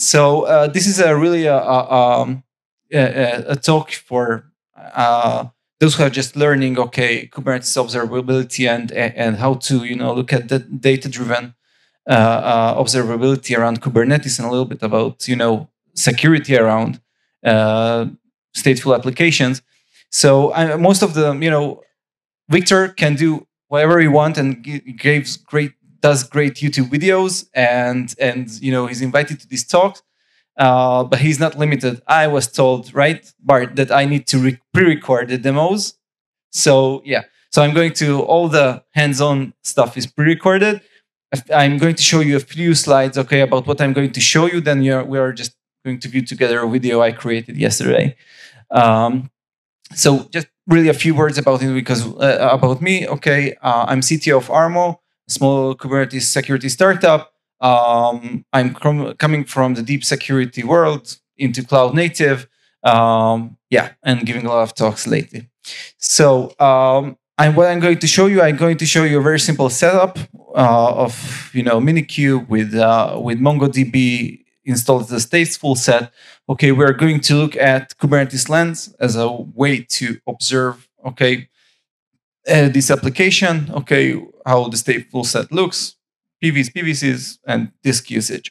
So uh, this is a really a, a, um, a, a talk for uh, those who are just learning, okay, Kubernetes observability and and how to you know look at the data driven uh, uh, observability around Kubernetes and a little bit about you know security around uh, stateful applications. So most of the you know Victor can do whatever he wants and gives great does great YouTube videos and and you know he's invited to these talks. Uh, but he's not limited. I was told, right, Bart, that I need to re- pre-record the demos. So yeah, so I'm going to all the hands-on stuff is pre-recorded. I'm going to show you a few slides, okay, about what I'm going to show you. Then we are, we are just going to view together a video I created yesterday. Um, so just really a few words about it because uh, about me. Okay, uh, I'm CTO of Armo, small Kubernetes security startup. Um, I'm com- coming from the deep security world into cloud native. Um, yeah, and giving a lot of talks lately. So um, I'm, what I'm going to show you, I'm going to show you a very simple setup uh, of you know Minikube with uh, with MongoDB installed as a stateful set. Okay, we're going to look at Kubernetes Lens as a way to observe. Okay, uh, this application. Okay, how the stateful set looks, PVs, PVCs, and disk usage.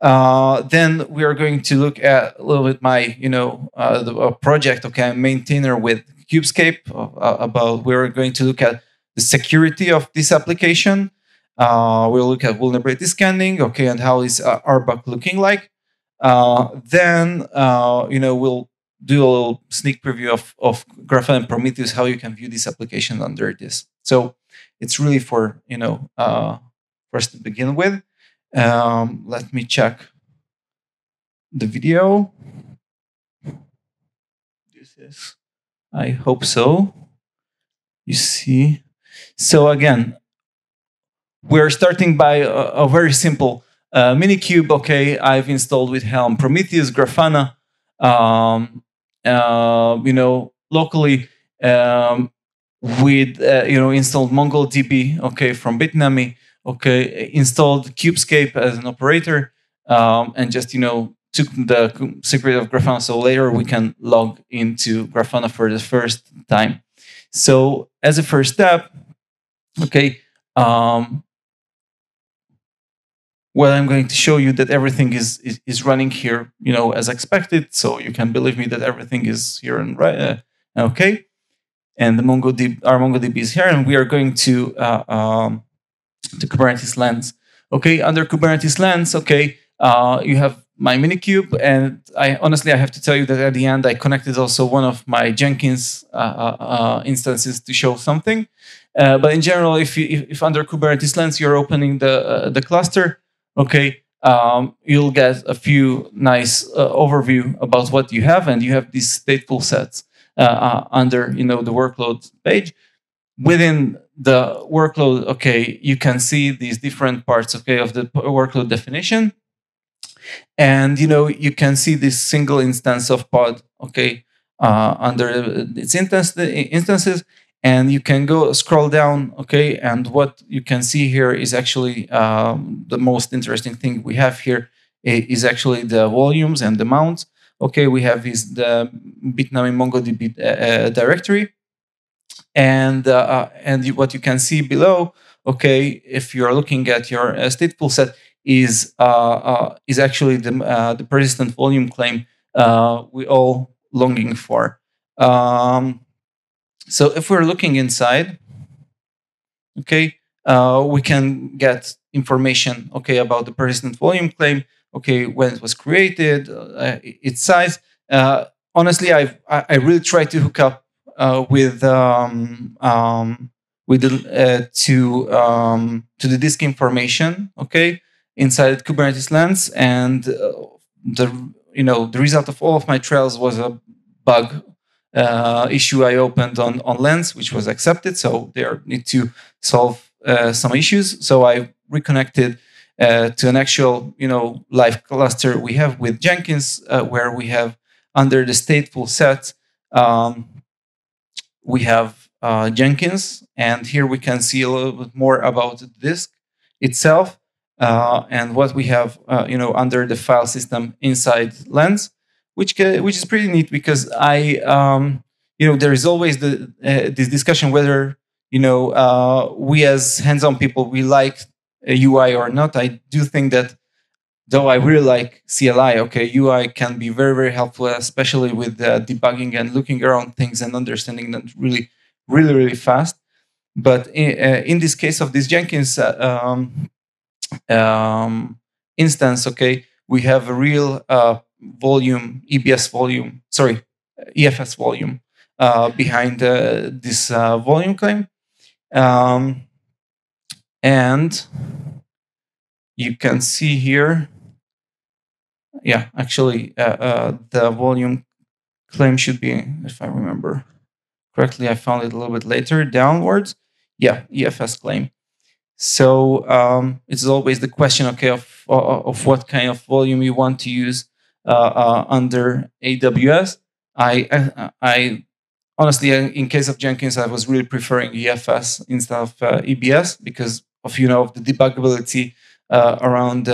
Uh, then we are going to look at a little bit my, you know, uh, the project. Okay, maintainer with Kubescape. Uh, about we're going to look at the security of this application. Uh, we'll look at vulnerability scanning. Okay, and how is uh, RBAC looking like? Uh, then you know we'll do a little sneak preview of, of Grafana and Prometheus, how you can view this application under this. So it's really for you know for us to begin with. Um, let me check the video. This is, I hope so. You see. So again, we're starting by a, a very simple uh, Minikube. Okay, I've installed with Helm Prometheus, Grafana. Um, uh, you know, locally um, with uh, you know installed MongoDB. Okay, from Bitnami okay, installed Kubescape as an operator, um, and just you know took the secret of Grafana. So later we can log into Grafana for the first time. So as a first step, okay, um, well, I'm going to show you that everything is, is, is running here, you know, as expected. So you can believe me that everything is here and right. Uh, okay, and the MongoDB, our MongoDB is here, and we are going to uh, um, the Kubernetes lens. Okay, under Kubernetes lens, okay, uh, you have my Minikube, and I honestly I have to tell you that at the end I connected also one of my Jenkins uh, uh, uh instances to show something. Uh, but in general, if, you, if, if under Kubernetes lens you're opening the the cluster, okay, um, you'll get a few nice overview about what you have, and you have these stateful sets under you know the workload page within the workload, okay, you can see these different parts, okay, of the workload definition. And, you know, you can see this single instance of pod, okay, uh, under its instance, instances. And you can go scroll down, okay, and what you can see here is actually um, the most interesting thing we have here is actually the volumes and the mounts. Okay, we have is the Bitnami MongoDB uh, uh directory and uh, uh, and what you can see below, okay, if you're looking at your uh, stateful set, is uh, is actually the the persistent volume claim we all longing for. Um, so if we're looking inside, okay, we can get information, okay, about the persistent volume claim, okay, when it was created, its size. honestly, I've I really tried to hook up uh, with um, um, with the, uh, to um, to the disk information, okay, inside Kubernetes Lens, and uh, the you know the result of all of my trials was a bug uh, issue I opened on on Lens, which was accepted. So they need to solve uh, some issues. So I reconnected. Uh, to an actual, you know, live cluster we have with Jenkins, where we have under the stateful set um, we have uh, Jenkins, and here we can see a little bit more about the disk itself. uh, and what we have, uh, you know, under the file system inside Lens, which which is pretty neat because I, um, you know, there is always the uh, this discussion whether you know uh, we as hands-on people we like a UI or not. I do think that though I really like CLI, okay, UI can be very, very helpful, especially with uh, debugging and looking around things and understanding them really, really, really fast. But in, uh, in this case of this Jenkins uh, um, um, instance, okay, we have a real uh, volume, EBS volume, sorry, EFS volume uh, behind uh, this volume claim. Um, and you can see here yeah, actually, uh, uh, the volume claim should be, if I remember correctly, I found it a little bit later downwards. Yeah, EFS claim. So um, it's always the question, okay, of uh, of what kind of volume you want to use uh, uh, under AWS. I uh, I honestly, in case of Jenkins, I was really preferring EFS instead of EBS because of you know of the debuggability around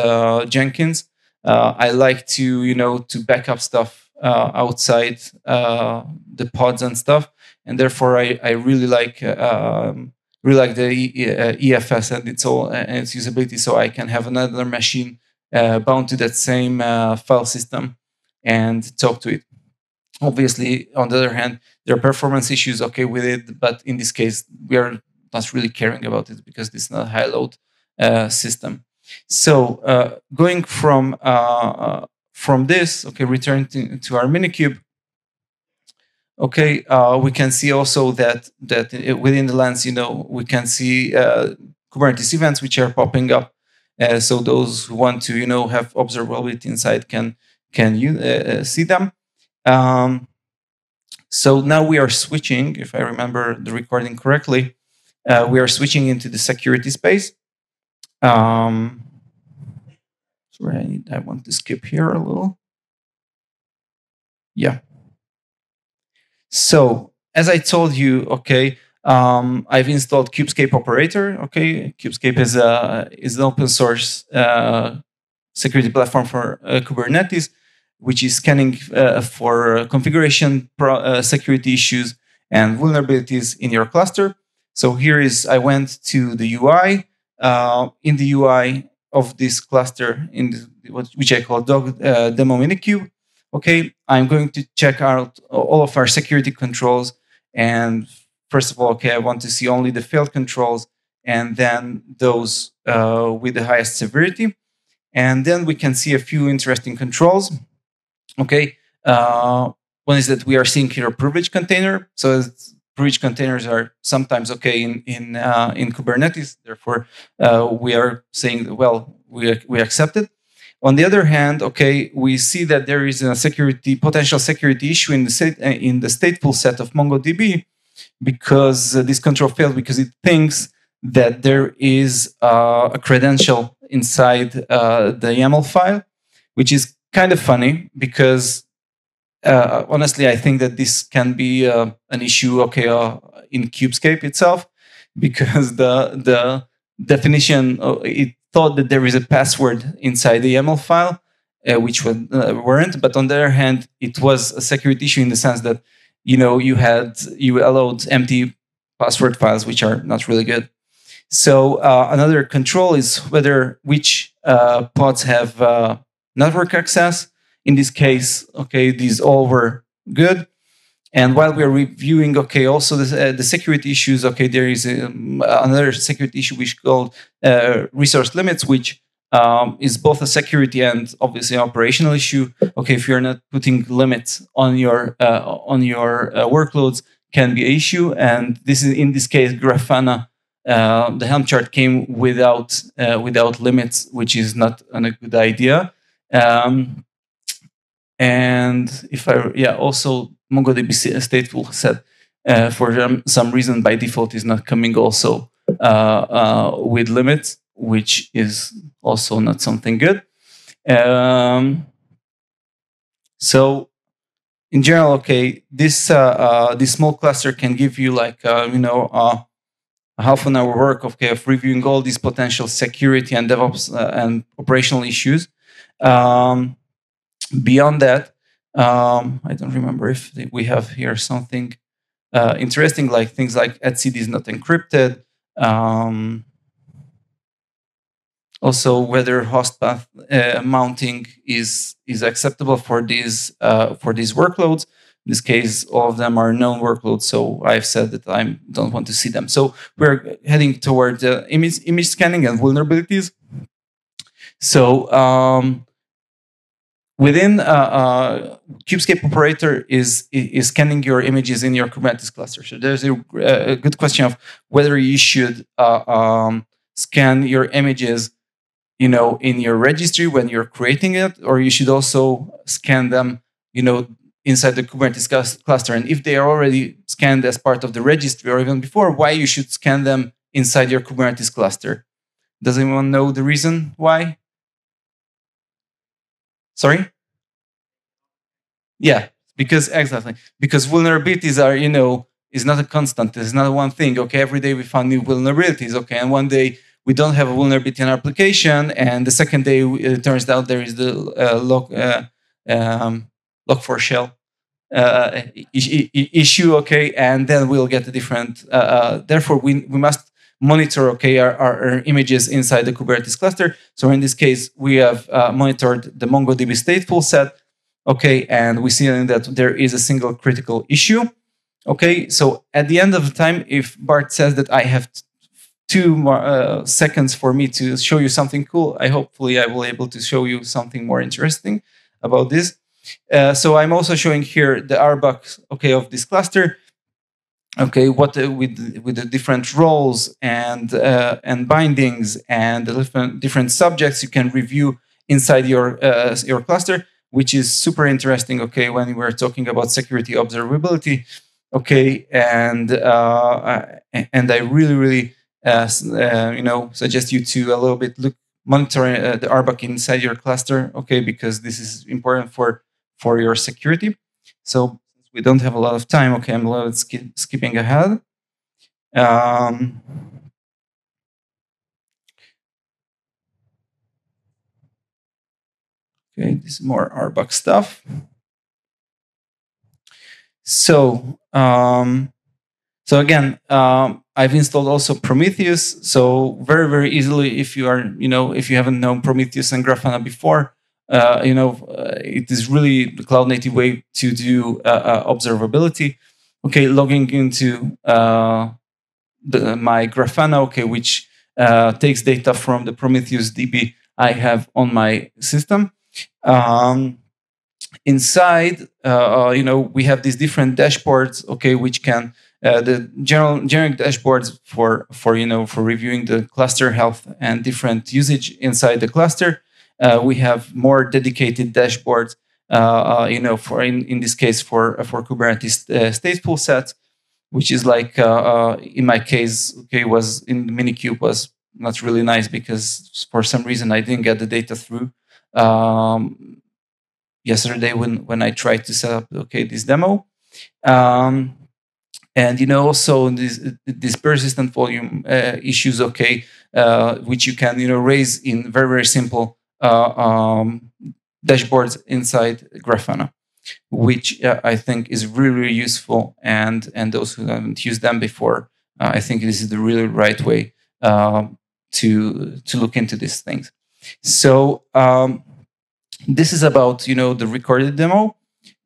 Jenkins. Uh, I like to you know to back up stuff uh, outside uh, the pods and stuff, and therefore I, I really like um, really like the EFS and its all and its usability, so I can have another machine bound to that same file system and talk to it. Obviously, on the other hand, there are performance issues okay with it, but in this case, we are not really caring about it because it's not a high load uh, system. So uh, going from uh, uh, from this, okay, return to, to our minikube. Okay, uh, we can see also that that within the lens, you know, we can see uh, Kubernetes events which are popping up. So those who want to, you know, have observability inside can can you see them. Um, so now we are switching, if I remember the recording correctly, we are switching into the security space. Um, sorry, I, want to skip here a little. Yeah. So as I told you, okay, um, I've installed Kubescape operator. Okay, Kubescape is a is an open source uh, security platform for uh, Kubernetes, which is scanning uh, for configuration pro, uh, security issues and vulnerabilities in your cluster. So here is I went to the UI uh, in the UI of this cluster, in the, which I call dog uh, demo minikube. Okay, I'm going to check out all of our security controls. And first of all, okay, I want to see only the failed controls and then those uh, with the highest severity. And then we can see a few interesting controls. Okay, uh, one is that we are seeing here a privilege container. So it's privilege containers are sometimes okay in in uh, in Kubernetes. Therefore, uh, we are saying well we we accept it. On the other hand, okay, we see that there is a security potential security issue in the state, in the stateful set of MongoDB because uh, this control failed because it thinks that there is uh, a credential inside uh, the YAML file, which is kind of funny because uh, honestly, I think that this can be uh, an issue, okay, uh, in Kubescape itself, because the the definition uh, it thought that there is a password inside the YAML file, uh, which was, uh, weren't. But on the other hand, it was a security issue in the sense that you know you had you allowed empty password files, which are not really good. So another control is whether which pods have network access in this case, okay, these all were good. And while we are reviewing, okay, also the, uh, the security issues, okay, there is um, another security issue which is called uh, resource limits, which um, is both a security and obviously an operational issue. Okay, if you're not putting limits on your uh, on your uh, workloads, can be an issue. And this is in this case, Grafana, uh, the Helm chart came without uh, without limits, which is not a good idea. Um, and if I, yeah, also MongoDB stateful set uh, for some reason by default is not coming also uh, uh, with limits, which is also not something good. Um, so in general, okay, this uh, uh, this small cluster can give you like uh, you know a half an hour work of, okay, of reviewing all these potential security and DevOps and operational issues. Um, beyond that, um, I don't remember if we have here something uh, interesting, like things like etcd is not encrypted. Um, also, whether host path uh, mounting is is acceptable for these uh, for these workloads. In this case, all of them are known workloads, so I've said that I don't want to see them. So we're heading toward uh, image image scanning and vulnerabilities. So um, within uh, uh, Kubescape operator is is scanning your images in your Kubernetes cluster. So there's a, a good question of whether you should uh, um, scan your images, you know, in your registry when you're creating it, or you should also scan them, you know, inside the Kubernetes cluster. And if they are already scanned as part of the registry or even before, why you should scan them inside your Kubernetes cluster? Does anyone know the reason why? Sorry? Yeah, because exactly because vulnerabilities are you know is not a constant. It's not one thing. Okay, every day we find new vulnerabilities. Okay, and one day we don't have a vulnerability in our application, and the second day it turns out there is the uh, log uh, um, log4shell uh, issue. Okay, and then we'll get a different. Uh, uh, therefore, we we must monitor okay our, our, images inside the Kubernetes cluster. So in this case, we have uh, monitored the MongoDB stateful set, okay, and we see that there is a single critical issue. Okay, so at the end of the time, if Bart says that I have two more uh, seconds for me to show you something cool, I hopefully I will be able to show you something more interesting about this. Uh, so I'm also showing here the RBAC okay of this cluster okay what uh, with with the different roles and uh, and bindings and the different different subjects you can review inside your uh, your cluster which is super interesting okay when we're talking about security observability okay and uh, and i really really uh, uh, you know suggest you to a little bit look monitor the RBAC inside your cluster okay because this is important for for your security. So we don't have a lot of time. Okay, I'm a little sk- skipping ahead. Um, okay, this is more RBAC stuff. So, um, so again, um, I've installed also Prometheus. So very, very easily, if you are, you know, if you haven't known Prometheus and Grafana before, uh, you know, uh, it is really the cloud native way to do uh, uh observability. Okay, logging into uh, the, my Grafana, okay, which uh, takes data from the Prometheus DB I have on my system. Um, inside, you know, we have these different dashboards, okay, which can the general generic dashboards for for you know for reviewing the cluster health and different usage inside the cluster we have more dedicated dashboards. Uh, uh, you know, for in, in this case for for Kubernetes stateful sets, which is like in my case, okay, was in Minikube was not really nice because for some reason I didn't get the data through. Um, yesterday when when I tried to set up okay this demo. Um, and you know also this this persistent volume uh, issues okay uh, which you can you know raise in very very simple uh, um, dashboards inside Grafana, which uh, I think is really, really useful. And and those who haven't used them before, uh, I think this is the really right way um, to to look into these things. So um, this is about you know the recorded demo.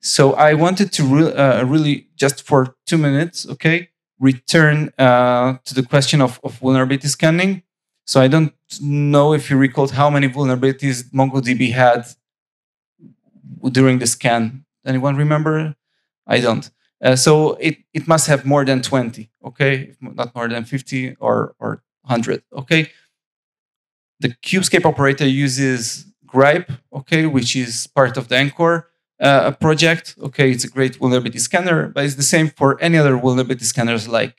So I wanted to re- uh, really just for two minutes, okay, return uh, to the question of, of vulnerability scanning so I don't know if you recall how many vulnerabilities MongoDB had during the scan. Anyone remember? I don't. Uh, so it, it must have more than 20, okay? Not more than 50 or, or 100, okay? The Kubescape operator uses Grype, okay, which is part of the Anchore uh, project. Okay, it's a great vulnerability scanner, but it's the same for any other vulnerability scanners like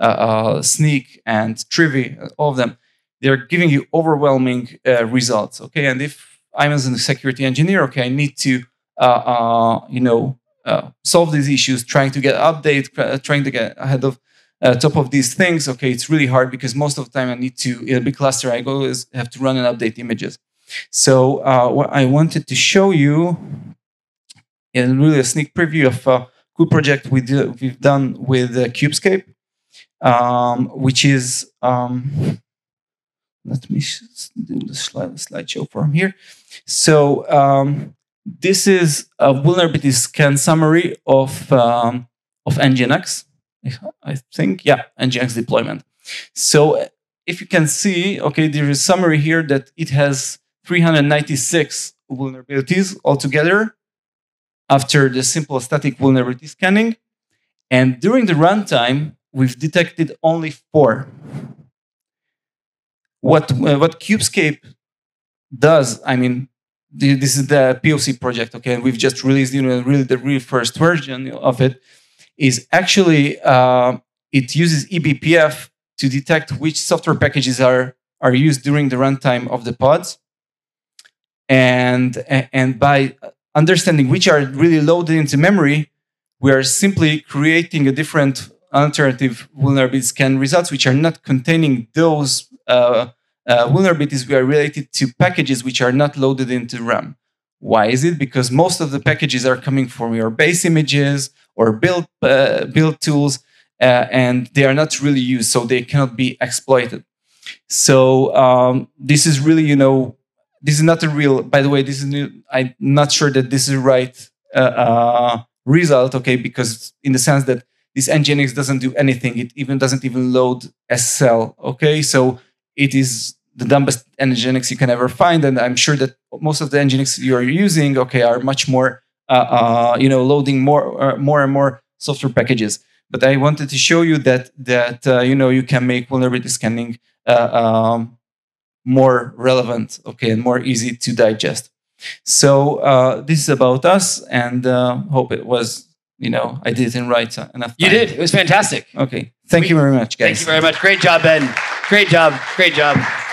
uh, uh Snyk and Trivy, all of them they're giving you overwhelming uh, results. Okay, and if I'm as a security engineer, okay, I need to uh, uh, you know uh, solve these issues, trying to get updates, uh, trying to get ahead of uh, top of these things, okay, it's really hard because most of the time I need to, in a big cluster, I always have to run and update images. So uh, what I wanted to show you in really a sneak preview of a cool project we do, we've done with uh, Kubescape, um, which is, um, let me do the slide, slideshow from here. So um, this is a vulnerability scan summary of, um, of Nginx. I think, yeah, Nginx deployment. So if you can see, okay, there is summary here that it has 396 vulnerabilities altogether after the simple static vulnerability scanning. And during the runtime, we've detected only four. What, uh, what Kubescape does, I mean, this is the POC project, okay, and we've just released, you know, really the really first version of it is actually uh, it uses eBPF to detect which software packages are, are used during the runtime of the pods. And, and by understanding which are really loaded into memory, we are simply creating a different alternative vulnerability scan results, which are not containing those vulnerabilities we are related to packages which are not loaded into RAM. Why is it? Because most of the packages are coming from your base images or build uh, build tools, uh, and they are not really used, so they cannot be exploited. So um, this is really, you know, this is not a real. By the way, this is new, I'm not sure that this is right uh, uh, result. Okay, because in the sense that this Nginx doesn't do anything, it even doesn't even load SSL. Okay, so it is the dumbest Nginx you can ever find, and I'm sure that most of the Nginx you are using, okay, are much more uh, uh, you know, loading more, uh, more and more software packages. But I wanted to show you that that you know you can make vulnerability scanning um, more relevant, okay, and more easy to digest. So uh, this is about us, and uh, hope it was, you know, I did it in right enough. Time. You did. It was fantastic. Okay. Thank we, you very much, guys. Thank you very much. Great job, Ben. Great job. Great job.